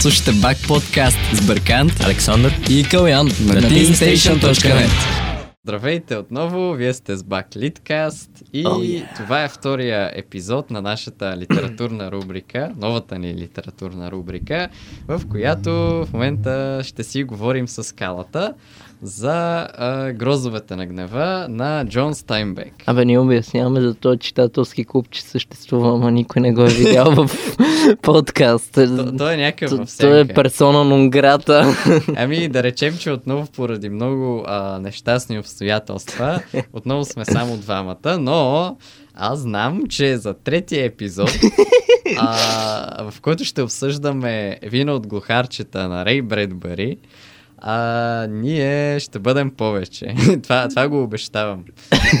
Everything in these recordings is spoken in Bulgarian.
Слушайте Бак подкаст с Бъркант, Александър и Калян на teamstation.net. Здравейте отново, вие сте с Бак Литкаст и Oh, yeah. това е втория епизод на нашата литературна рубрика, новата ни литературна рубрика, в която в момента ще си говорим с скалата за а, грозовете на гнева на Джон Стайнбек. Абе, ние обясняваме за този читателски клуб, че съществува, ама никой не го е видял в подкаст. То, той е някакъв в Той е персона нон грата. Ами да речем, че отново поради много а, нещастни обстоятелства, отново сме само двамата, но аз знам, че за третия епизод, а, в който ще обсъждаме вино от глухарчета на Рей Бредбъри, а, ние ще бъдем повече. това, това го обещавам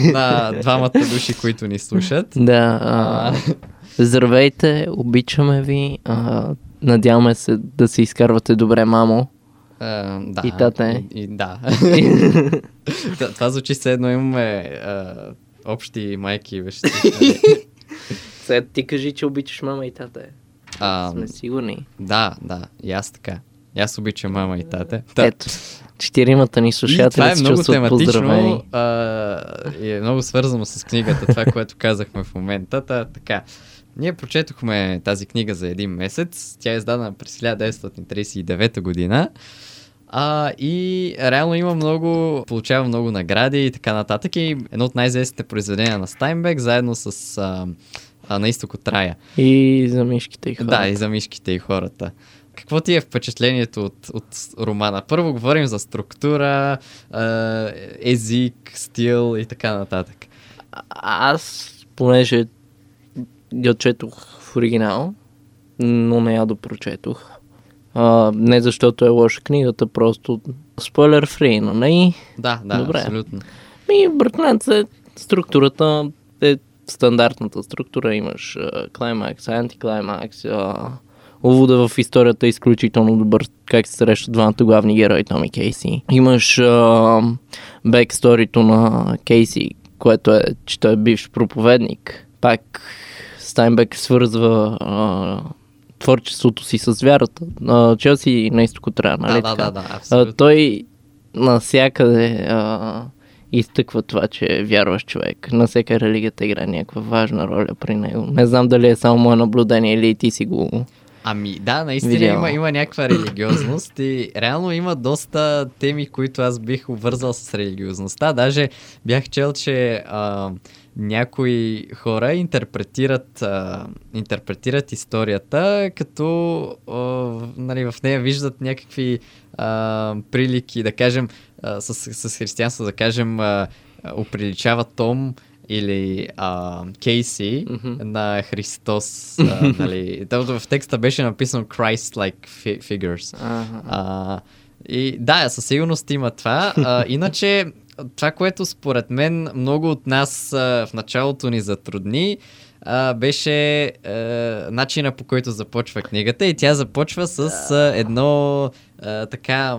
на двамата души, които ни слушат. да, А, здравейте, обичаме ви. А, надяваме се да се изкарвате добре, мамо. а, да, И тате. И, и, да. Това звучи все едно имаме а, общи майки и нали? Сега ти кажи, че обичаш мама и тате. А, Сме сигурни. да, да, и аз така. Аз обичам мама и тате. Та, Ето, четиримата ни слушатели това е много тематично а, и е много свързано с книгата, това, което казахме в момента. Та, така. Ние прочетохме тази книга за един месец. Тя е издадена през 1939 година. А, и реално има много, получава много награди и така нататък. И едно от най-известните произведения на Стайнбек, заедно с а, а, На изток от рая. И за мишките и хората. Да, и за мишките и хората. Какво ти е впечатлението от, от романа? Първо говорим за структура, език, стил и така нататък. А- Аз, понеже я четох в оригинал, но не я допрочетох. А, не защото е лоша книгата, просто спойлер фри, но не. Да, да, Добре. абсолютно. Ми, бръкнат се, структурата е стандартната структура. Имаш а, клаймакс, антиклаймакс, а, увода в историята е изключително добър, как се срещат двамата главни герои, Том и Кейси. Имаш а, бексторито на Кейси, което е, че той е бивш проповедник. Пак Стайнбек свързва а, творчеството си с вярата. А, Челси на изтоко трябва, нали да, да, да, да, А, абсолютно. той насякъде а, изтъква това, че е вярващ човек. На всяка религията играе някаква важна роля при него. Не знам дали е само мое наблюдение или ти си го... Ами да, наистина Видяла. има, има някаква религиозност и реално има доста теми, които аз бих обвързал с религиозността. Даже бях чел, че а, някои хора интерпретират, а, интерпретират историята, като а, нали, в нея виждат някакви а, прилики, да кажем, а, с, с християнство, да кажем, а, оприличава Том или а, Кейси Мгм. на Христос. А, нали. В текста беше написано Christ-like fi- figures. Ага. А, и да, със сигурност има това. А, иначе, това, което според мен много от нас а, в началото ни затрудни, а, беше а, начина по който започва книгата и тя започва с а, едно а, така,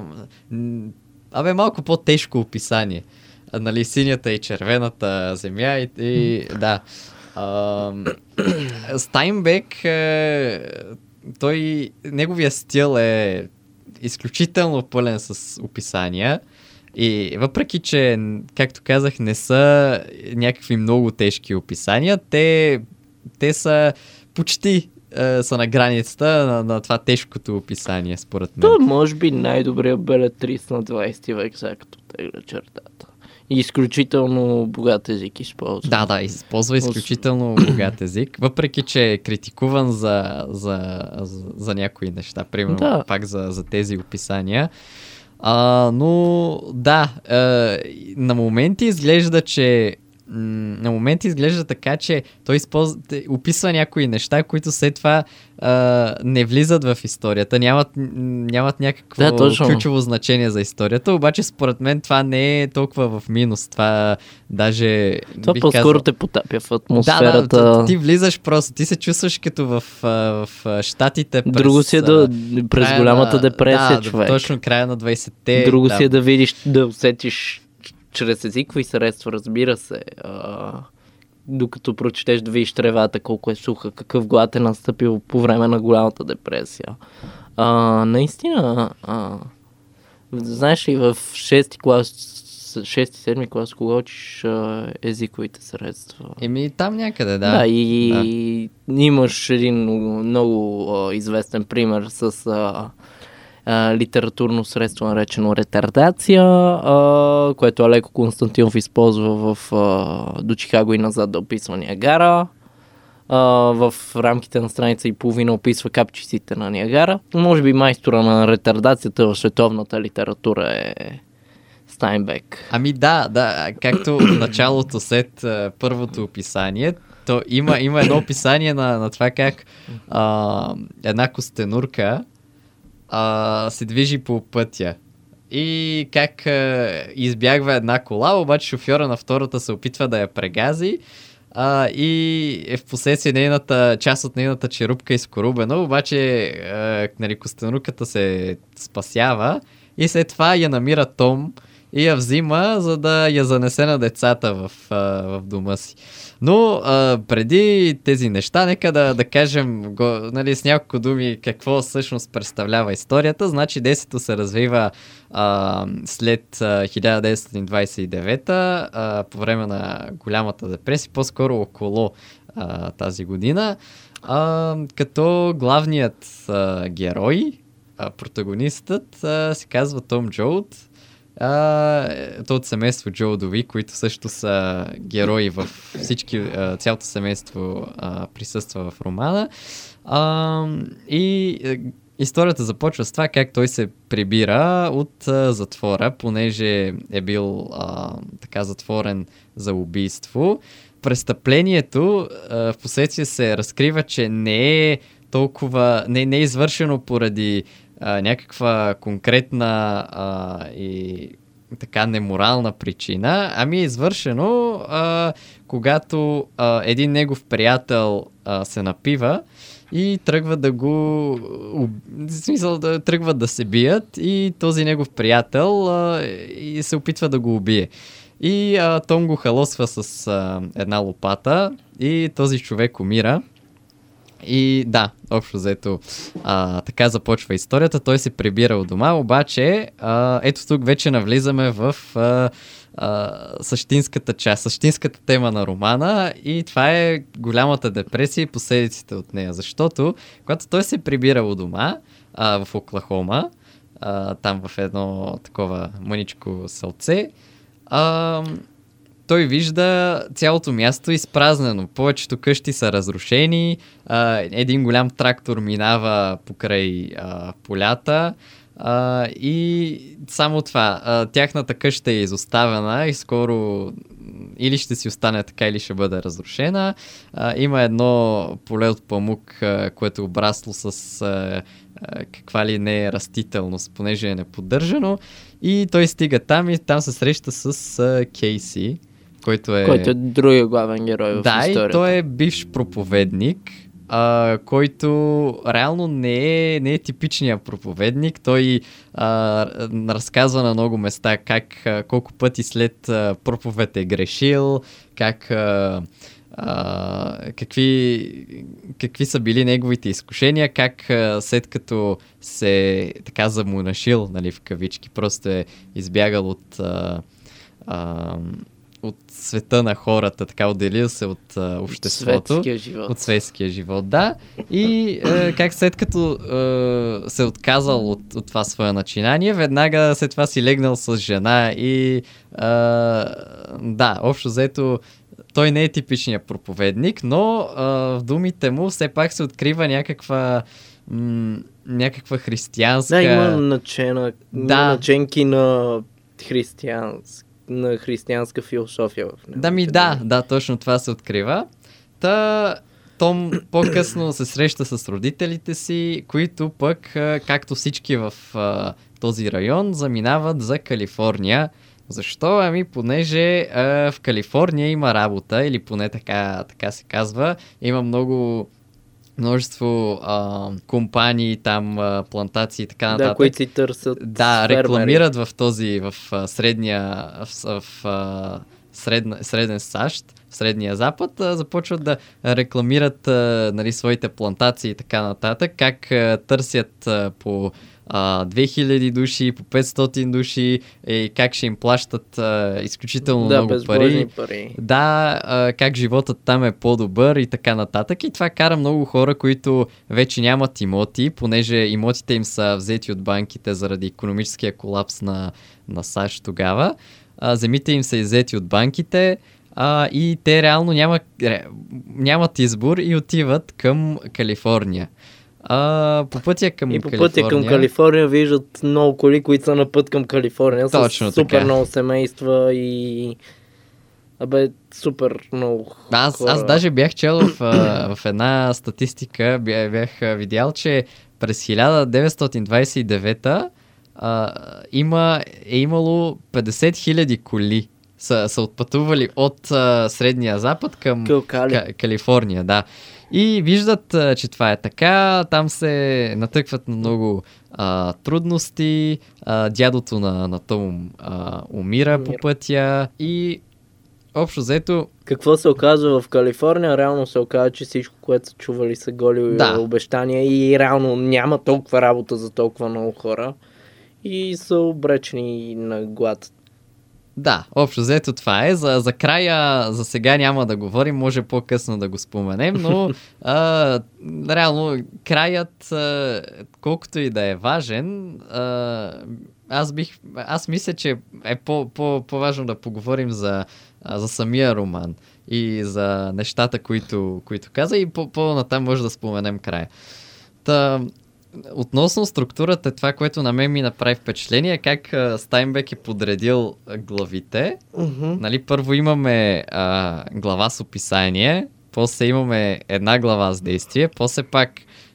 абе малко по-тежко описание. Нали, синята и червената земя и, и да. А, Стайнбек, е, той, неговия стил е изключително пълен с описания. И въпреки, че, както казах, не са някакви много тежки описания, те, те са почти е, са на границата на, на това тежкото описание, според мен. Той е, може би най-добрият белетрист на 20 век, сега като тегля чертата. И изключително богат език използва. Да, да, използва изключително богат език, въпреки че е критикуван за, за, за, за някои неща, примерно Да. пак за, за тези описания. А, но да, а, на моменти изглежда, че на моменти изглежда така, че той използва, описва някои неща, които след това а, не влизат в историята, нямат, нямат някакво Да, точно. ключово значение за историята, обаче според мен това не е толкова в минус, това даже Това по-скоро казал, те потапя в да, атмосферата. да, ти, ти влизаш просто, ти се чувстваш като в, в, а, Штатите през... Друго си е да, през голямата на- депресия, да, човек. точно края на 20-те. Друго да. си е да видиш, да усетиш чрез езикови средства, разбира се. А, докато прочетеш да видиш тревата, колко е суха, какъв глад е настъпил по време на голямата депресия. А, наистина, а, знаеш ли, в 6 клас, 6-7 клас, кога учиш а, езиковите средства? Еми, там някъде, да. Да, и имаш един много, много а, известен пример с а, а, литературно средство, наречено ретардация, а, което Алеко Константинов използва в а, До Чикаго и назад да описва Ниагара. А, в рамките на страница и половина описва капчиците на Ниагара. Може би майстора на ретардацията в световната литература е Стайнбек. Ами да, да, както в началото след първото описание, то има, има едно описание на, на това как а, една костенурка а, се движи по пътя. И как а, избягва една кола, обаче шофьора на втората се опитва да я прегази. А, и е в последствие нейната, част от нейната черупка е изкорубена, обаче а, нали, костенурката се спасява и след това я намира Том и я взима, за да я занесе на децата в, в дома си. Но а, преди тези неща, нека да, да кажем го, нали, с няколко думи какво всъщност представлява историята. Значи действието се развива а, след а, 1929 а, по време на голямата депресия, по-скоро около а, тази година, а, като главният а, герой, а, протагонистът а, се казва Том Джоуд, а, то от семейство Джо Дови, които също са герои в всички, цялото семейство а, присъства в романа. А, и а, историята започва с това как той се прибира от а, затвора, понеже е бил а, така затворен за убийство. Престъплението а, в последствие се разкрива, че не е толкова, не, не е извършено поради а, някаква конкретна а, и така неморална причина, ами е извършено а, когато а, един негов приятел а, се напива и тръгва да го... В смисъл да тръгват да се бият и този негов приятел а, и се опитва да го убие. И а, Том го халосва с а, една лопата и този човек умира. И да, общо взето, а, така започва историята. Той се прибира от дома, обаче а, ето тук вече навлизаме в а, а, същинската част, същинската тема на романа и това е голямата депресия и последиците от нея. Защото, когато той се прибира от дома а, в Оклахома, а, там в едно такова мъничко сълце, а, той вижда цялото място изпразнено. Повечето къщи са разрушени, а, един голям трактор минава покрай а, полята а, и само това. А, тяхната къща е изоставена и скоро или ще си остане така, или ще бъде разрушена. А, има едно поле от памук, а, което е обрасло с а, а, каква ли не е растителност, понеже е неподдържано. И той стига там и там се среща с а, Кейси който е... Който е другия главен герой в да, историята. и той е бивш проповедник, а, който реално не е, не е типичният проповедник. Той а, разказва на много места как а, колко пъти след а, проповед е грешил, как... А, Uh, какви, какви са били неговите изкушения, как uh, след като се така замунашил, нали, в кавички, просто е избягал от uh, uh, от света на хората, така отделил се от а, обществото. Светския живот. От светския живот, да. И е, как след като е, се отказал от, от това свое начинание, веднага след това си легнал с жена и е, да, общо взето той не е типичният проповедник, но е, в думите му все пак се открива някаква м- някаква християнска... Да, има начена, Да. наченки на християнски на християнска философия в него. Да ми да, да, точно това се открива. Та Том по-късно се среща с родителите си, които пък, както всички в а, този район, заминават за Калифорния. Защо? Ами понеже а, в Калифорния има работа, или поне така, така се казва. Има много множество а, компании, там а, плантации и така нататък. Да, които си търсят Да, фермери. рекламират в този, в а, средния, в, в а, средна, среден САЩ, Средния Запад, а, започват да рекламират а, нали, своите плантации и така нататък, как а, търсят а, по а, 2000 души, по 500 души и как ще им плащат а, изключително да, много пари. пари. Да, а, как животът там е по-добър и така нататък. И това кара много хора, които вече нямат имоти, понеже имотите им са взети от банките заради економическия колапс на, на САЩ тогава. А, земите им са иззети от банките а, и те реално няма, нямат избор и отиват към Калифорния. А, по пътя към И по Калифорния... пътя към Калифорния виждат много коли, които са на път към Калифорния. Точно с супер така. много семейства и... Абе, супер много Аз, хора. аз даже бях чел в, в една статистика, бях, бях видял, че през 1929 а, има, е имало 50 000 коли са, са отпътували от а, Средния Запад към Кали. Ка- Калифорния, да. И виждат, а, че това е така, там се натъкват на много а, трудности, а, дядото на, на Том а, умира по Умира. пътя и общо взето Какво се оказва в Калифорния? Реално се оказва, че всичко, което са чували са голи Да. обещания и реално няма толкова работа за толкова много хора. И са обречени на глад. Да, общо взето това е. За, за края, за сега няма да говорим, може по-късно да го споменем, но а, реално краят, а, колкото и да е важен, а, аз бих, аз мисля, че е по, по, по-важно да поговорим за, а, за самия роман и за нещата, които, които каза и по, по-натам може да споменем края. Та, относно структурата, това, което на мен ми направи впечатление, как а, Стайнбек е подредил главите. Нали, първо имаме а, глава с описание, после имаме една глава с действие, после пак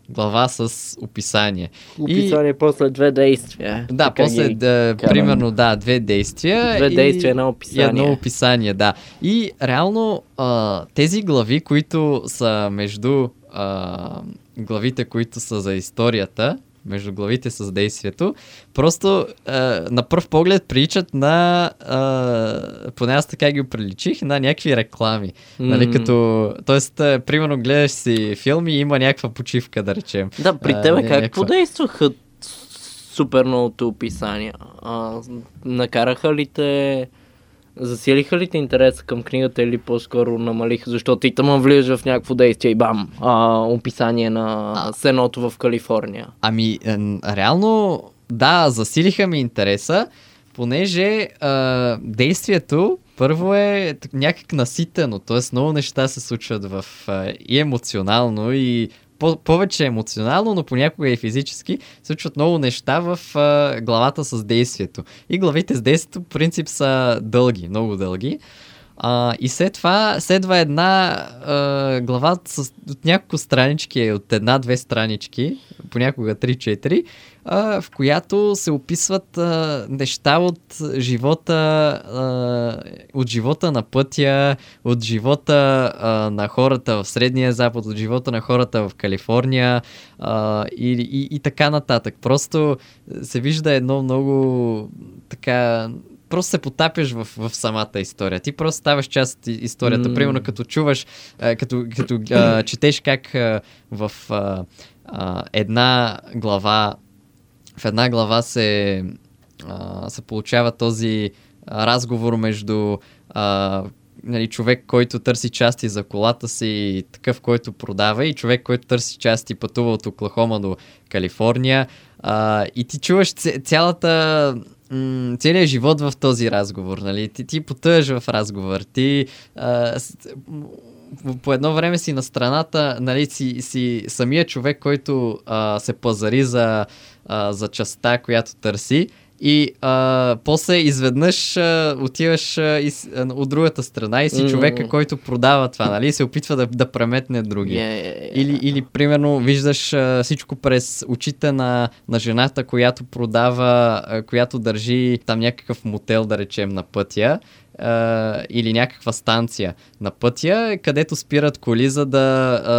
глава с описание. Описание после две действия. Да, Така после, ги да, карам. примерно, да, две действия. Две и, действия, едно описание. И едно описание, да. И реално а, тези глави, които са между а, главите, които са за историята, между главите с действието, просто а, на пръв поглед приличат на, а, поне аз така ги приличих, на някакви реклами. Нали, М. като, тоест, а, примерно гледаш си филми и има някаква почивка, да речем. Да, при А, тебе не, как някаква- подействаха супер многото описания? А, накараха ли те... Засилиха ли те интереса към книгата или по-скоро намалиха? Защото ти там влизаш в някакво действие и бам! А, описание на сеното в Калифорния. Ами, реално, да, засилиха ми интереса, понеже а, действието първо е някак наситено, т.е. много неща се случват в а, и емоционално, и по- повече емоционално, но понякога и физически, случват много неща в а, главата с действието. И главите с действието, по принцип, са дълги, много дълги. А, и след това следва една а, глава с, от няколко странички, от една-две странички, понякога 3-4, а, в която се описват а, неща от живота, а, от живота на пътя, от живота а, на хората в Средния Запад, от живота на хората в Калифорния а, и, и, и така нататък. Просто се вижда едно много така просто се потапяш в, в самата история. Ти просто ставаш част от историята. М. Примерно като чуваш, а, като, като а, четеш как а, в а, а, една глава в една глава се, а, се получава този разговор между а, нали, човек, който търси части за колата си, такъв, който продава, и човек, който търси части, пътува от Оклахома до Калифорния. А, и ти чуваш цялата целият живот в този разговор, нали? Ти, ти потъжш в разговор, ти а, по едно време си на страната, нали, си, си самия човек, който а, се пазари за, а, за частта, която търси. И а, после изведнъж а, отиваш а, и, с- а, от другата страна и си М. човека, който продава това, нали? И се опитва да, да преметне другия. Yeah, yeah, yeah. Или, или примерно виждаш а, всичко през очите на, на жената, която продава, а, която държи там някакъв мотел, да речем, на пътя. А, или някаква станция на пътя, където спират коли, за да, а,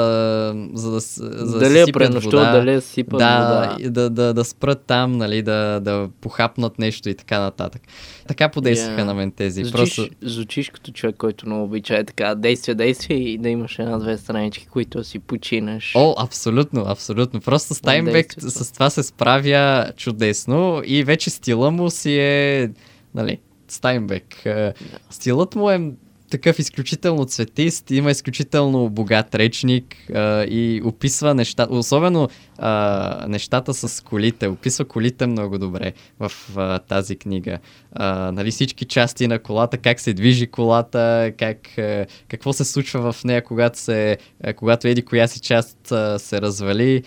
за да, за да дали си е сипят вода. дали е сипат да, вода. да, да, да спрат там, нали, да, да похапнат нещо и така нататък. Така подействаха Я. на мен тези. Звучиш, Просто... звучиш като човек, който много обича е така действие, действие и да имаш една-две странички, които си починеш. О, абсолютно, абсолютно. Просто Стайнбек с това се справя чудесно и вече стила му си е, нали, Стайнбек. Е, Стилът му е такъв изключително цветист, има изключително богат речник а, и описва неща, особено а, нещата с колите, описва колите много добре в а, тази книга. А, нали, всички части на колата, как се движи колата, как, а, какво се случва в нея, когато, се, а, когато еди коя си част а, се развали.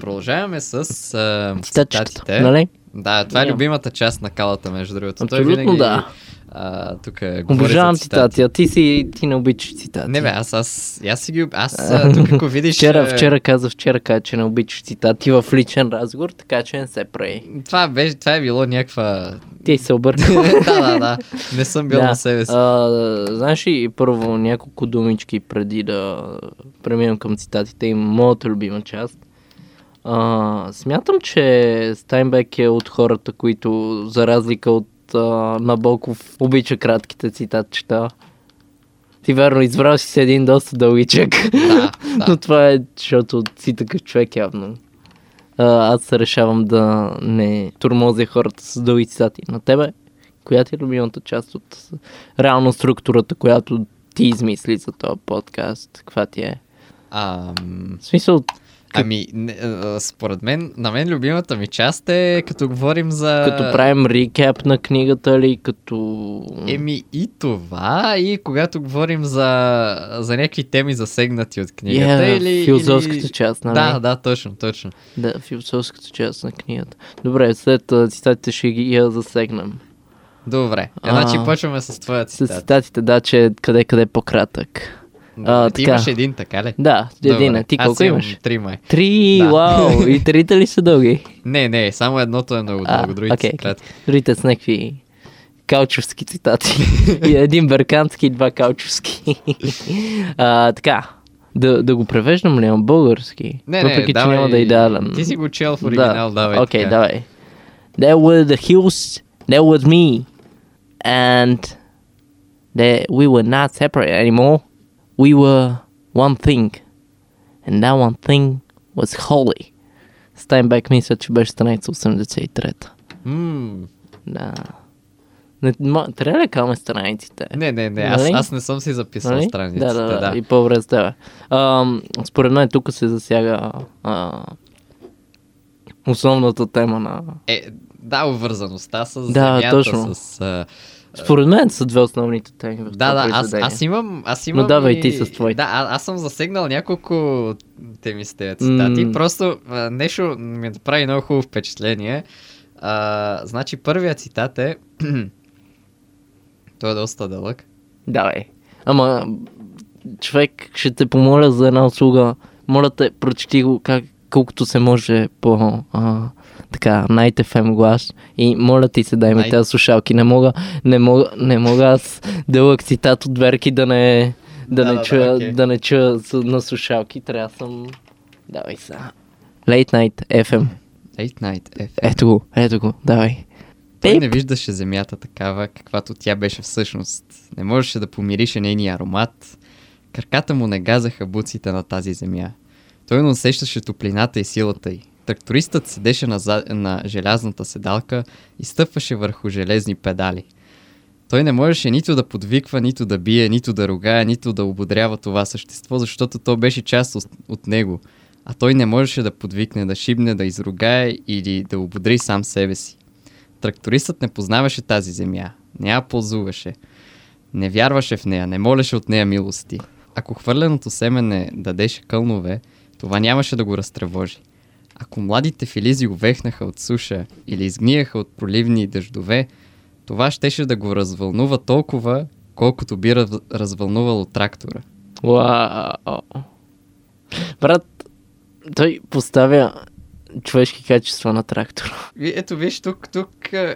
Продължаваме с а, цитатите. нали? Да, това е любимата част на калата, между другото. Той Абсолютно винаги, да. А, тук говори Обожавам цитати. цитати, а ти си, ти не обичаш цитати. Не бе, аз, аз, аз си ги... Аз а, тук ако видиш... Вчера, а, вчера каза, вчера каза, че не обичаш цитати в личен разговор, така че не се прави. Това, беше, това е било някаква... Ти се обърка. да, да, да. Не съм бил на себе си. А, знаеш ли, първо няколко думички преди да преминем към цитатите и моята любима част. А, смятам, че Стайнбек е от хората, които за разлика от а, Набоков обича кратките цитатчета. Ти верно, избрал си се един доста дългичък. Да, Но да. това е, защото си такъв човек явно. А, аз се решавам да не турмозя хората с дълги цитати. На тебе, коя ти е любимата част от реално структурата, която ти измисли за този подкаст? Каква ти е? Ам, В смисъл, ами, според мен, на мен любимата ми част е като говорим за... като правим рекап на книгата или като... Еми и това, и когато говорим за, за някакви теми засегнати от книгата. Yeah, или, философската или... част, нали? Да, да, точно, точно. Да, философската част на книгата. Добре, след цитатите ще ги я засегнем. Добре. Значи почваме с твоя С цитат. цитатите, да, че къде-къде по-кратък. А, ти така. имаш един, така ли? Да, един. А ти Аз колко имам имаш? Три май. Три, Да. вау! И трите ли са дълги? Не, не, само едното е много дълго, другите окей, са кратки. Другите с някакви каучовски цитати. и един беркански и два каучовски. а, така, да, да го превеждам ли на български? Не, Въпреки, не, че давай, няма да е идеален. Ти си го чел в оригинал, давай. Окей, така. давай. There were the hills, there was me, and there, we were not separate anymore. We were one thing, and that one thing was holy. Стайнбек мисля, че беше страница 83-та. М, Да. Не, ма, трябва да каме страниците? Не, не, не, аз, Нали? аз не съм си записал Нали? страниците. Да, да, да, да. и с тебе. Ам, според мен тук се засяга а, основната тема на... Е, да, обвързаността с Да, земята, точно. с... А... Според мен са две основните теми в Да, да, аз, аз имам, аз имам давай и... ти с твоите. Да, а, аз съм засегнал няколко теми с тези цитати. М. Просто а, нещо ми направи много хубаво впечатление. А, значи първият цитат е... Той е доста дълъг. Давай. Ама, човек, ще те помоля за една услуга. Моля те, прочети го как, колкото се може по а, така, Night FM глас. И моля ти се, дай ми Night- тези слушалки. Не мога, не мога, не мога аз дълъг цитат от Верки да не, да, Да, не да, да, чуя, окей. да не чуя на слушалки. Трябва съм... Давай сега. Late Night FM. Eight Night F. Ето го, ето го, давай. Той не виждаше земята такава, каквато тя беше всъщност. Не можеше да помирише нейния аромат. Краката му не газаха буците на тази земя. Той не усещаше топлината и силата й. Трактористът седеше на, за... на желязната седалка и стъпваше върху железни педали. Той не можеше нито да подвиква, нито да бие, нито да ругае, нито да ободрява това същество, защото то беше част от, от него. А той не можеше да подвикне, да шибне, да изругае или да ободри сам себе си. Трактористът не познаваше тази земя, не я ползуваше. Не вярваше в нея, не молеше от нея милости. Ако хвърленото семе не дадеше кълнове, това нямаше да го разтревожи. Ако младите филизи увехнаха от суша или изгниеха от проливни дъждове, това щеше да го развълнува толкова, колкото би раз- развълнувало трактора. Вау. Брат, той поставя човешки качества на трактора. Ето виж тук, тук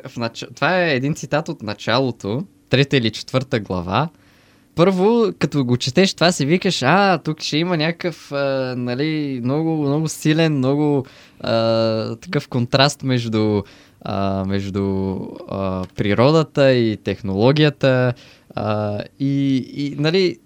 в нач... това е един цитат от началото. трета или четвърта глава, първо, като го четеш това, си викаш, а, тук ще има някакъв, а, нали, много, много силен, много а, такъв контраст между, а, между а, природата и технологията. А, и, и, нали,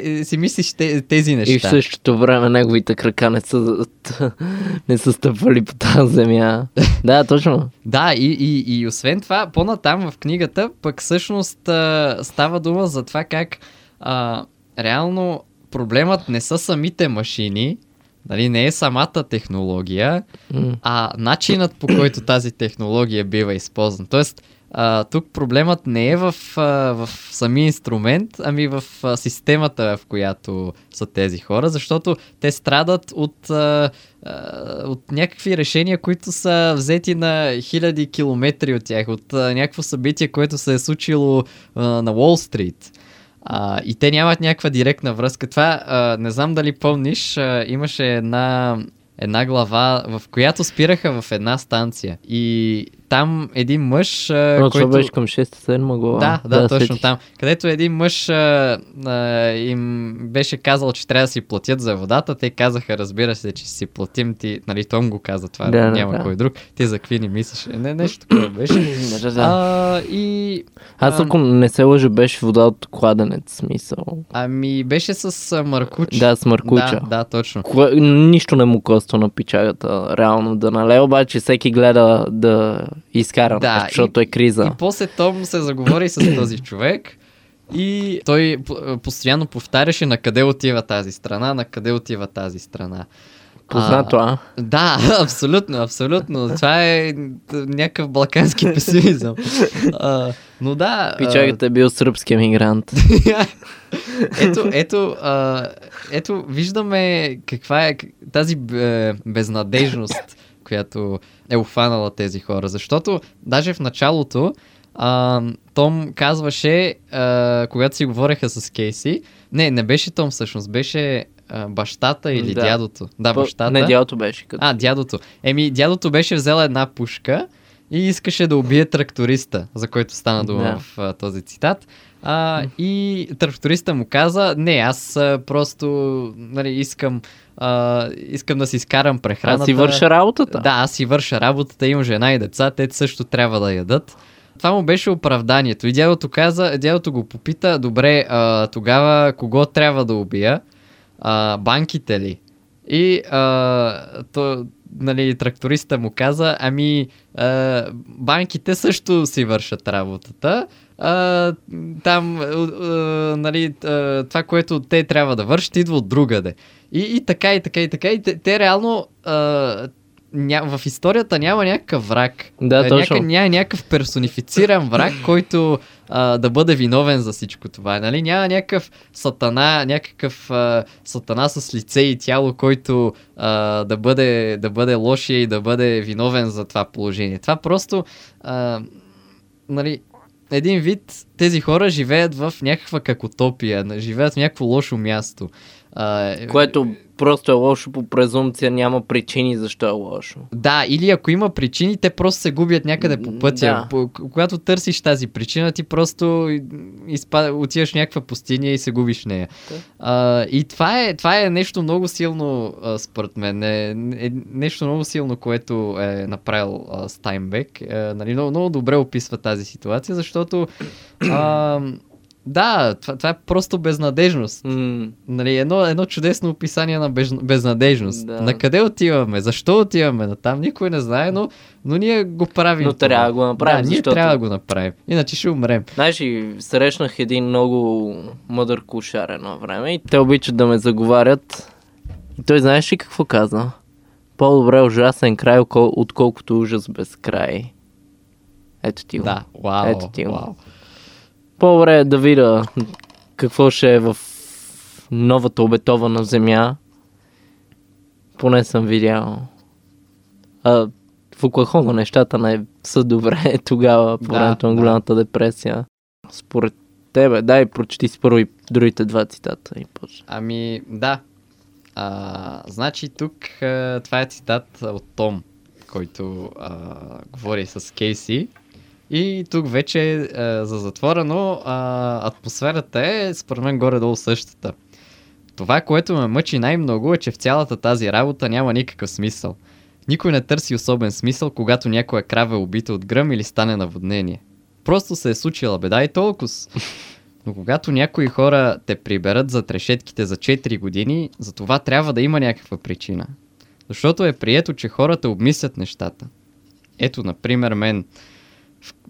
те, си мислиш те, тези неща. И в същото време неговите крака не са, не са стъпвали по тази земя. да, точно. Да, и, и, и освен това, по-натам в книгата, пък всъщност а, става дума за това как а, реално проблемът не са самите машини, нали, не е самата технология, а начинът по който тази технология бива използвана. Тоест, а, тук проблемът не е в, а, в самия инструмент, ами в а, системата, в която са тези хора, защото те страдат от, а, а, от някакви решения, които са взети на хиляди километри от тях, от а, някакво събитие, което се е случило а, на Уолл Стрит. И те нямат някаква директна връзка. Това, а, не знам дали помниш, а, имаше една, една глава, в която спираха в една станция. И там един мъж, а, Но който... това беше към 6-7 глава. Да, да, точно сетих. там. Където един мъж а, а, им беше казал, че трябва да си платят за водата. Те казаха, разбира се, че си платим ти. Нали, Том го каза това, Да, да, няма да. кой друг. Ти за какви ни мислиш? Е, Не, нещо такова беше. Да, да. а, и... Аз а, ако не се лъжа, беше вода от кладенец, смисъл. Ами, беше с а, маркуч. Да, с маркуча. Да, да, точно. Кое, нищо не му коства на пичагата, реално да налее, обаче всеки гледа да изкара, Да, защото е криза. И после Том се заговори с този човек и той постоянно повтаряше на къде отива тази страна, на къде отива тази страна. Познато, а? Да, абсолютно, абсолютно. Това е някакъв балкански песимизъм. А, но да. а, Пичагата е бил сръбски емигрант. ето, ето, а, ето, виждаме каква е тази бе, безнадежност, която е офанала тези хора. Защото даже в началото а, Том казваше, а, когато си говореха с Кейси, не, не беше Том всъщност, беше а, бащата или Да. дядото. Да, бащата. Не, дялото беше като. А, дядото. Еми, дядото беше взел една пушка и искаше да убие тракториста, за който стана дума Да. в а, този цитат. А, и тракториста му каза, не, аз а, просто нали, искам, а, искам да си изкарам прехраната. Аз си върша работата. Да, аз си върша работата, имам жена и деца, те също трябва да ядат. Това му беше оправданието. И дядото каза, дядото го попита, добре, а, тогава кого трябва да убия? А, банките ли? И а, то, нали, тракториста му каза, ами а, банките също си вършат работата. А, там, а, нали, а, това, което те трябва да вършат, идва от другаде. И, и така, и така, и така. И те, те реално а, ня, в историята няма някакъв враг. Да, А, точно. Няка, няма някакъв персонифициран враг, който а, да бъде виновен за всичко това. Нали? Няма някакъв сатана, някакъв а, сатана с лице и тяло, който а, да, бъде, да бъде лошия и да бъде виновен за това положение. Това просто а, нали, един вид тези хора живеят в някаква какотопия, живеят в някакво лошо място. А, Което просто е лошо по презумпция, няма причини защо е лошо. Да, или ако има причини, те просто се губят някъде по пътя. Да. Когато търсиш тази причина, ти просто изпа, отиваш в някаква пустиня и се губиш в нея. Да. А, и това е, това е нещо много силно, а, според мен. Е, е, нещо много силно, което е направил а, Стайнбек. Е, нали, много, много добре описва тази ситуация, защото а, да, това, това е просто безнадежност. М- Нали, едно, едно чудесно описание на без, безнадежност. Да. На къде отиваме? Защо отиваме на там? Никой не знае, но, но ние го правим. Но това. трябва да го направим, Да, ние защото- трябва да го направим. Иначе ще умрем. Знаеш, и срещнах един много мъдър кушар едно време и те обичат да ме заговарят. И той знаеш ли какво каза? По-добре ужасен край, отколкото ужас без край. Ето ти го. Да, вау. Ето ти го. вау. По-добре е да видя какво ще е в новата обетована земя. Поне съм видял. А, в Оклахома нещата не са добре тогава, по Да, времето на да. голямата депресия. Според тебе, дай прочети с първо и другите два цитата и почне. Ами, да. А, значи тук а, това е цитат от Том, който а, говори с Кейси. И тук вече е за затвора, но а, атмосферата е според мен горе-долу същата. Това, което ме мъчи най-много е, че в цялата тази работа няма никакъв смисъл. Никой не търси особен смисъл, когато някоя крава е убита от гръм или стане наводнение. Просто се е случила беда и толкова. Но когато някои хора те приберат за трешетките за 4 години, за това трябва да има някаква причина. Защото е прието, че хората обмислят нещата. Ето, например, мен.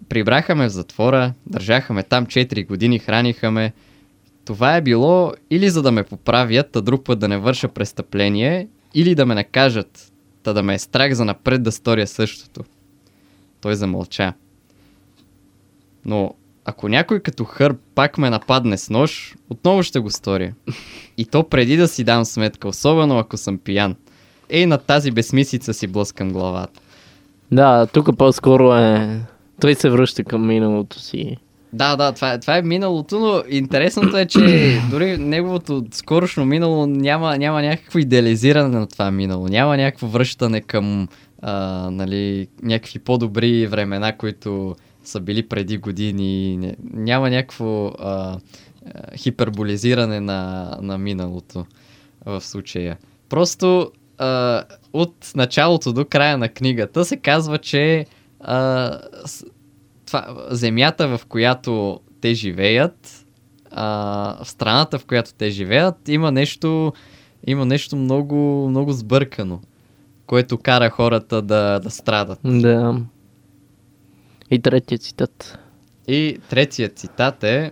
Прибраха ме в затвора, държаха ме там 4 години, храниха ме. Това е било или за да ме поправят, а друг път да не върша престъпление, или да ме накажат, та да ме е страх за напред да сторя същото. Той замълча. Но ако някой като хърб пак ме нападне с нож, отново ще го сторя. И то преди да си дам сметка, особено ако съм пиян. Ей, на тази безмислица си блъскам главата. Да, тук по-скоро е... Той се връща към миналото си. Да, да, това е, това е миналото, но интересното е, че дори неговото скорошно минало няма, няма някакво идеализиране на това минало. Няма някакво връщане към а, нали, някакви по-добри времена, които са били преди години. Няма някакво а, хиперболизиране на, на миналото в случая. Просто а, от началото до края на книгата се казва, че а, това, земята, в която те живеят, а, в страната, в която те живеят, има нещо, има нещо много, много сбъркано, което кара хората да, да страдат. Да. И третия цитат. И третия цитат е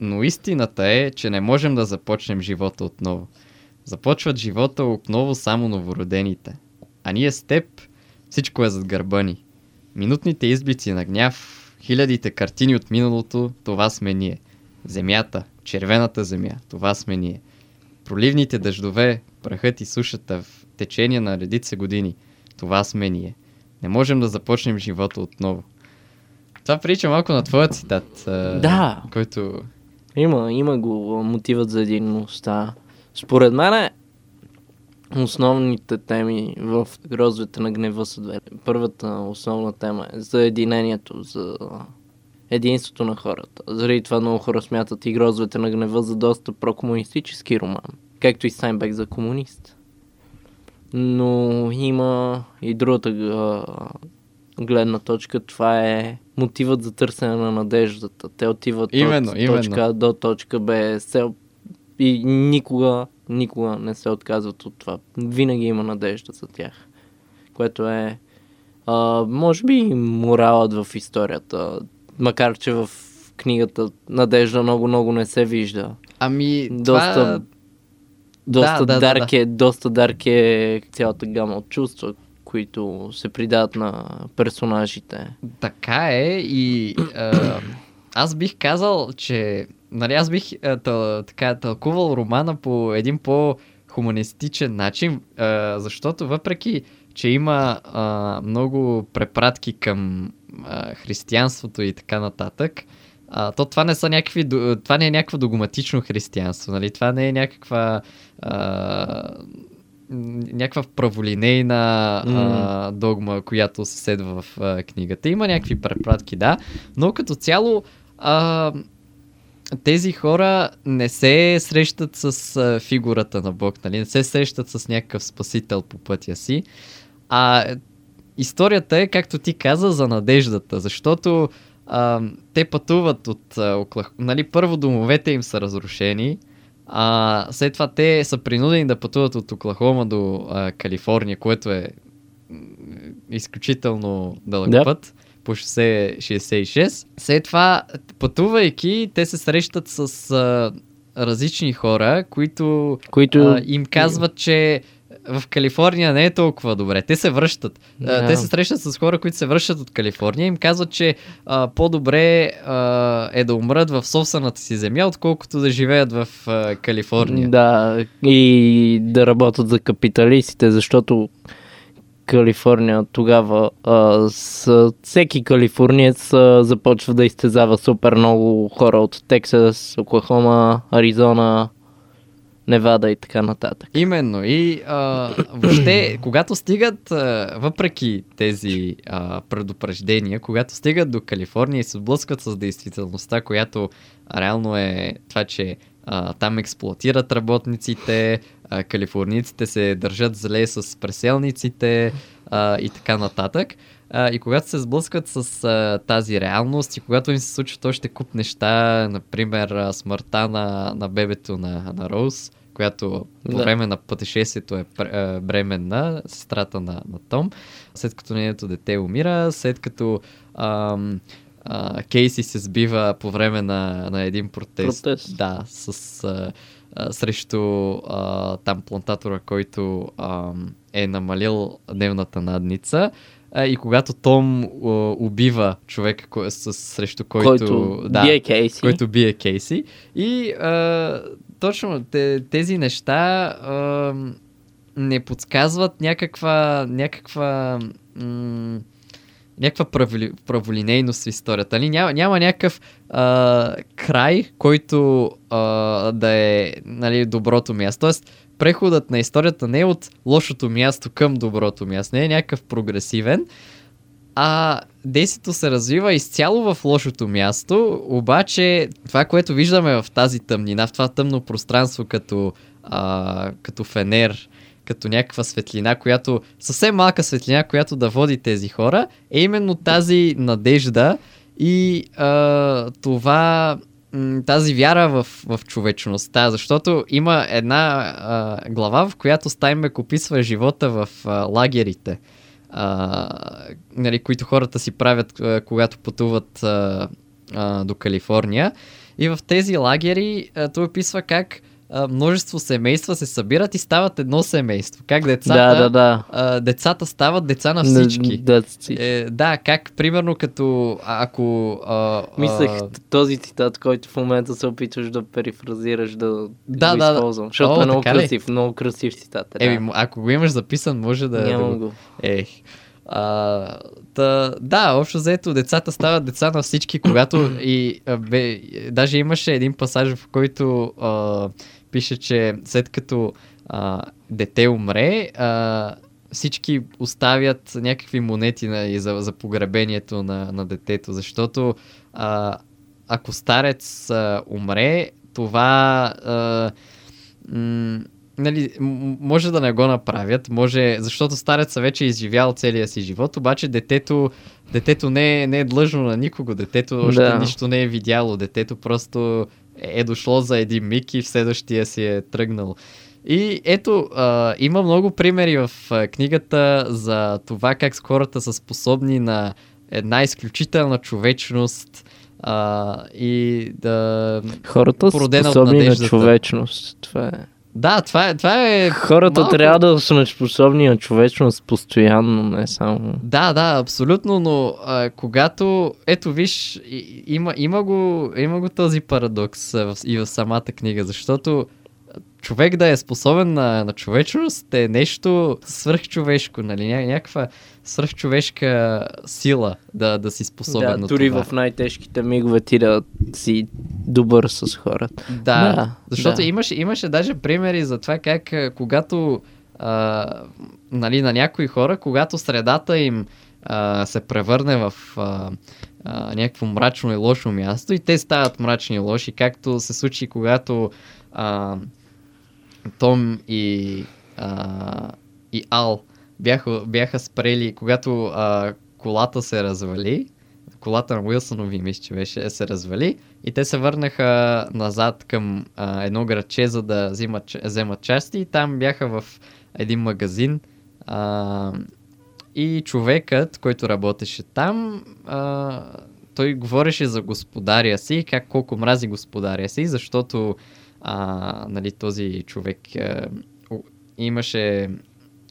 Но истината е, че не можем да започнем живота отново. Започват живота отново само новородените. А ние с теб всичко е зад гърба ни. Минутните изблици на гняв, хилядите картини от миналото, това сме ние. Земята, червената земя, това сме ние. Проливните дъждове, прахът и сушата в течение на редица години, това сме ние. Не можем да започнем живота отново. Това прилича малко на твоя цитат. Да. Който... Има, има го мотивът за единността. Според мен основните теми в грозвете на гнева са две. Първата основна тема е за единението, за единството на хората. Заради това много хора смятат и грозвете на гнева за доста прокомунистически роман. Както и Сайнбек за комунист. Но има и другата гледна точка. Това е мотивът за търсене на надеждата. Те отиват именно, от именно. точка А до точка Б. Сел... И никога, никога не се отказват от това. Винаги има надежда за тях. Което е, а, може би, моралът в историята. Макар, че в книгата надежда много-много не се вижда. Ами, Доста, това... доста, да, да, дарк да. Е, доста дарк е цялата гама от чувства, които се придават на персонажите. Така е и а, аз бих казал, че нали, аз бих а, тъл, така, тълкувал романа по един по-хуманистичен начин, а, защото въпреки, че има а, много препратки към а, християнството и така нататък, а, то това не са някакви, това не е някакво догматично християнство, нали? Това не е някаква а, някаква праволинейна а, догма, която се следва в а, книгата. Има някакви препратки, да, но като цяло а, тези хора не се срещат с а, фигурата на Бог, нали? не се срещат с някакъв спасител по пътя си, а историята е, както ти каза, за надеждата, защото а, те пътуват от а, Оклах... нали, първо домовете им са разрушени, а, след това те са принудени да пътуват от Оклахома до а, Калифорния, което е изключително дълъг Да. път по шосе 66. След това, пътувайки, те се срещат с а, различни хора, които Които... а, им казват, че в Калифорния не е толкова добре. Те се връщат. Да. Те се срещат с хора, които се връщат от Калифорния. Им казват, че а, по-добре а, е да умрат в собствената си земя, отколкото да живеят в а, Калифорния. Да, и да работят за капиталистите, защото Калифорния тогава а, с, всеки калифорниец а, започва да изтезава супер много хора от Тексас, Оклахома, Аризона Невада и така нататък. Именно. И а, въобще, когато стигат, а, въпреки тези а, предупреждения, когато стигат до Калифорния и се сблъскват с действителността, която реално е това, че а, там експлуатират работниците, а, калифорниците се държат зле с преселниците а, и така нататък. А, и когато се сблъскват с а, тази реалност и когато им се случват още куп неща, например смъртта на, на бебето на, на Роуз, която по Да. време на пътешествието е бременна, сестрата на, на Том, след като нейното дете умира, след като ам, а, Кейси се сбива по време на, на един протест. Протест. Да, с, а, а, срещу а, там плантатора, който ам, е намалил дневната надница. А, и когато Том а, убива човека, кой, с, срещу който, Който да, бие Кейси. който бие Кейси. И а, точно те, тези неща а, не подсказват някаква, някаква, м- някаква праволинейност в историята. Нали? Няма, няма някакъв а, край, който а, да е нали, доброто място. Тоест, преходът на историята не е от лошото място към доброто място, не е някакъв прогресивен, а действието се развива изцяло в лошото място, обаче това, което виждаме в тази тъмнина, в това тъмно пространство като, а, като фенер, като някаква светлина, която съвсем малка светлина, която да води тези хора, е именно тази надежда и а, това тази вяра в, в човечността, защото има една а, глава, в която Стайнбек описва живота в а, лагерите, а, нали, които хората си правят, а, когато пътуват а, а, до Калифорния. И в тези лагери а, той описва как а, множество семейства се събират и стават едно семейство. Как децата, Да, да, да. А, децата стават деца на всички. Да, да, Е, да, как примерно като ако... А, Мислех а, този цитат, който в момента се опитваш да перифразираш, да, Да, го да, да. използвам. Защото О, е много така ли? красив, много красив цитат. е, Еми, да. м- ако го имаш записан, може да... да Нямам го... го. Ех. А, та, да, общо заето децата стават деца на всички, когато и а, бе, даже имаше един пасаж, в който а, пише, че след като а, дете умре, а, всички оставят някакви монети на, за, за погребението на, на детето, защото а, ако старец а, умре, това а, м- нали, може да не го направят, може, защото стареца вече е изживял целия си живот, обаче детето, детето не, е, не е длъжно на никого, детето още Да. нищо не е видяло, детето просто е дошло за един миг и в следващия си е тръгнал. И ето, а, има много примери в а, книгата за това как хората са способни на една изключителна човечност а, и да... Хората са способни на човечност. Това е. Да, това е... Това е Хората малко- трябва да са способни на човечност постоянно, не само. Да, да, абсолютно, но а, когато, ето виж, и, има, има, го, има го този парадокс а, в, и в самата книга, защото човек да е способен на, на човечност е нещо свръхчовешко, нали, ня, някаква свръхчовешка сила да, да си способен да, на дори това. в най-тежките мигове ти да си добър с хората. Да, Да, защото да. Имаше, имаше даже примери за това как когато а, нали, на някои хора, когато средата им а, се превърне в а, а, някакво мрачно и лошо място и те стават мрачни и лоши, както се случи когато а, Том и, а, и Ал бяха, бяха спрели, когато а, колата се развали, колата на Уилсонови, мисля, че беше, се развали и те се върнаха назад към а, едно градче, за да взимат, вземат части и там бяха в един магазин а, и човекът, който работеше там, а, той говореше за господаря си, как колко мрази господаря си, защото а, нали, този човек а, у- имаше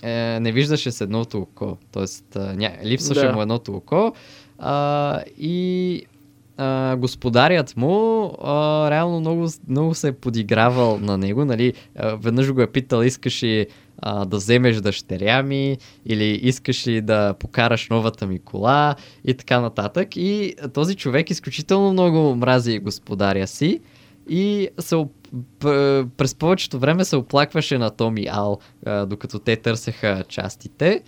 е, не виждаше с едното око, т.е. ня... липсваше Да. му едното око а, и а, господарят му а, реално много, много се е подигравал на него, нали, а, веднъж го е питал, искаш ли а, да вземеш дъщеря ми или искаш ли да покараш новата ми кола и така нататък. И този човек изключително много мрази господаря си и се, през повечето време се оплакваше на Том и Ал, докато те търсеха частите.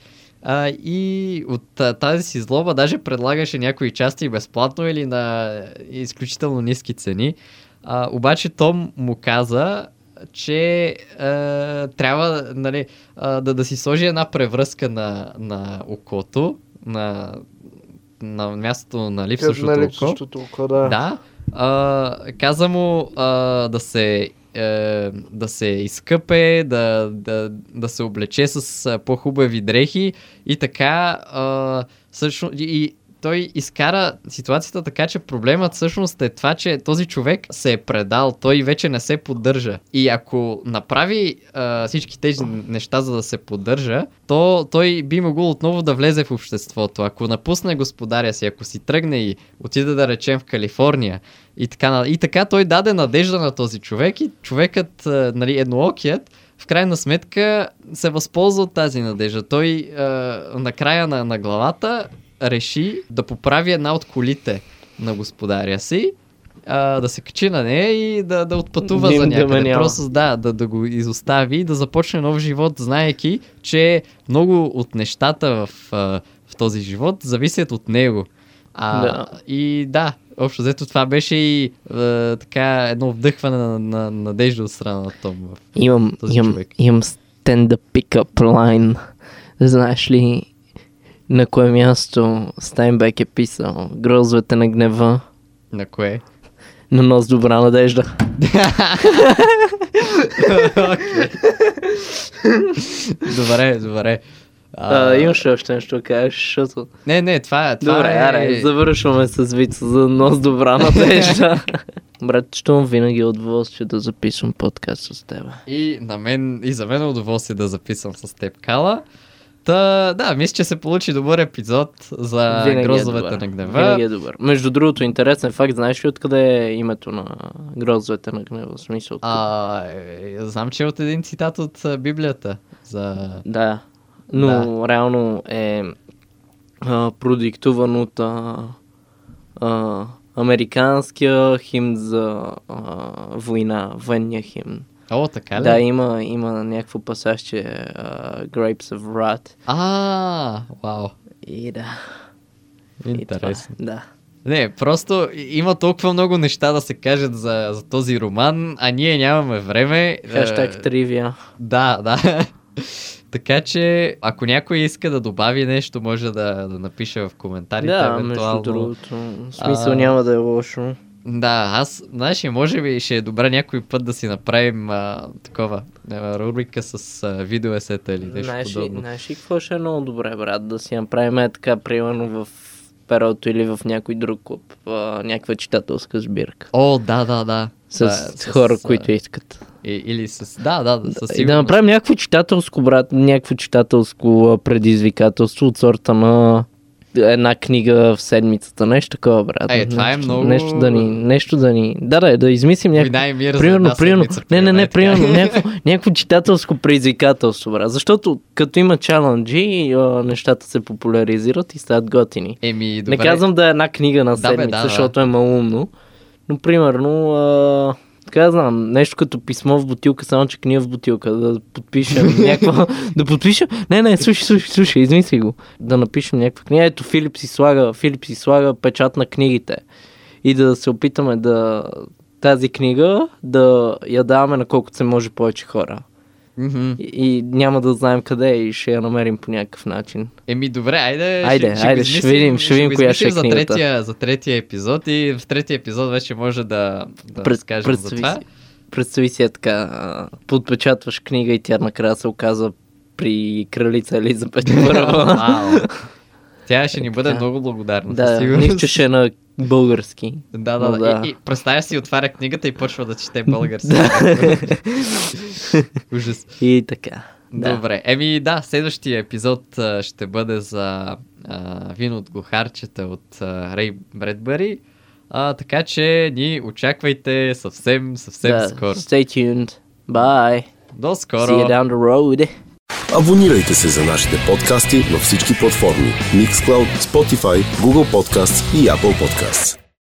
А, и от а, тази си злоба даже предлагаше някои части безплатно или на изключително ниски цени. А, обаче Том му каза, че трябва нали, да, да си сложи една превръзка на, на окото, на, на мястото на липсващото око. око, да. Да. А, каза му а, да се е, да се изкъпе, да, да, да се облече с по-хубави дрехи и така а, също, и той изкара ситуацията така, че проблемът всъщност е това, че този човек се е предал, той вече не се поддържа. И ако направи а, всички тези неща, за да се поддържа, то той би могъл отново да влезе в обществото. Ако напусне господаря си, ако си тръгне и отиде да речем в Калифорния, и така, и така той даде надежда на този човек и човекът, нали, едноокият, в крайна сметка се възползва от тази надежда. Той а, на края на, на главата реши да поправи една от колите на господаря си, а, да се качи на нея и да, да отпътува Дим за да някъде. няма. Просто да, да, да го изостави и да започне нов живот, знаеки, че много от нещата в, в този живот зависят от него. А, Да. И да, общо взето това беше и а, така едно вдъхване на, на надежда от страна на Том. в- Имам, Този имам, човек. имам stand-up pick-up line. Знаеш ли на кое място Стайнбек е писал Грозовете на гнева На кое? на нос добра надежда. Добре, добре. А, имаш ли още нещо да кажеш, защото... Не, не, това, е- това Добре, е... аре, завършваме с вица за нос добра надежда. Брат, щом винаги е удоволствие да записвам подкаст с теб. И на мен, и за мен е удоволствие да записвам с теб, Кала. Та, да, мисля, че се получи добър епизод за грозовете на гнева. Винаги е добър. Между другото, интересен факт, знаеш ли откъде е името на грозовете на гнева? В смисъл. А, е, знам, че е от един цитат от Библията. За... Да. Но реално е а, продиктуван от а, а, американския химн за а, война, военния химн. О, така ли? Да, има, има някакво пасаж, че е а, Grapes of Wrath. А, вау. И да. и Интересно. това е. Да. Не, просто и- има толкова много неща да се кажат за, за този роман, а ние нямаме време. Хаштаг тривия. Да, да. така че, ако някой иска да добави нещо, може да, да напише в коментарите. Да, между евентуално. другото. В смисъл А, няма да е лошо. Да, аз, знаеш, може би ще е добре някой път да си направим а, такова а, рубрика с а, видеоесета или нещо Знаеш подобно. знаеш ли какво ще е много добре, брат? Да си направим е така, примерно в перото или в някой друг клуб. А, някаква читателска сбирка. О, да, да, да. С, Да, хора, а, които искат. И, или с... Да, да, да, със И да сигурност. направим някакво читателско, брат, някакво читателско предизвикателство от сорта на една книга в седмицата, нещо такова, брат. Е, това е нещо, много- Нещо да ни, нещо да ни, да, да, да измислим някакво. Война и мир Примерно, примерно, седмица, не, не, не, примерно, някакво, някакво читателско предизвикателство, брат. Защото като има чаленджи, нещата се популяризират и стават готини. Еми, добре. Не казвам да е една книга на Да, бе, седмица, да, да. защото е малумно. Но, примерно, а, така знам, нещо като писмо в бутилка, само че книга в бутилка, да подпишем някаква... да подпишем... Не, не, слушай, слушай, слушай, измисли го. Да напишем някаква книга. Ето, Филип си слага, Филип си слага печат на книгите. И да се опитаме да тази книга да я даваме на колкото се може повече хора. Мгм. И, и няма да знаем къде е и ще я намерим по някакъв начин. Еми, добре, айде. Айде, ще, айде, ще измислим- видим, ще видим коя ще е за книгата. третия, за третия епизод и в третия епизод вече може да, да Пред- разкажем за това. си- Представи си е така, подпечатваш книга и тя накрая се оказва при кралица Елизабет Първа. Тя ще ни бъде Така. много благодарна. да, нищо ще е на български. Да, да, Но да. И, и представя си, отваря книгата и почва да чете български. Ужас. И така. Да. Добре. Еми да, следващия епизод а, ще бъде за а, вино от глухарчета от а, Рей Бредбъри. А, така че ни очаквайте съвсем, съвсем да. скоро. Stay tuned. Bye. До скоро. See you down the road. Абонирайте се за нашите подкасти във всички платформи Mixcloud, Spotify, Google Podcasts и Apple Podcasts.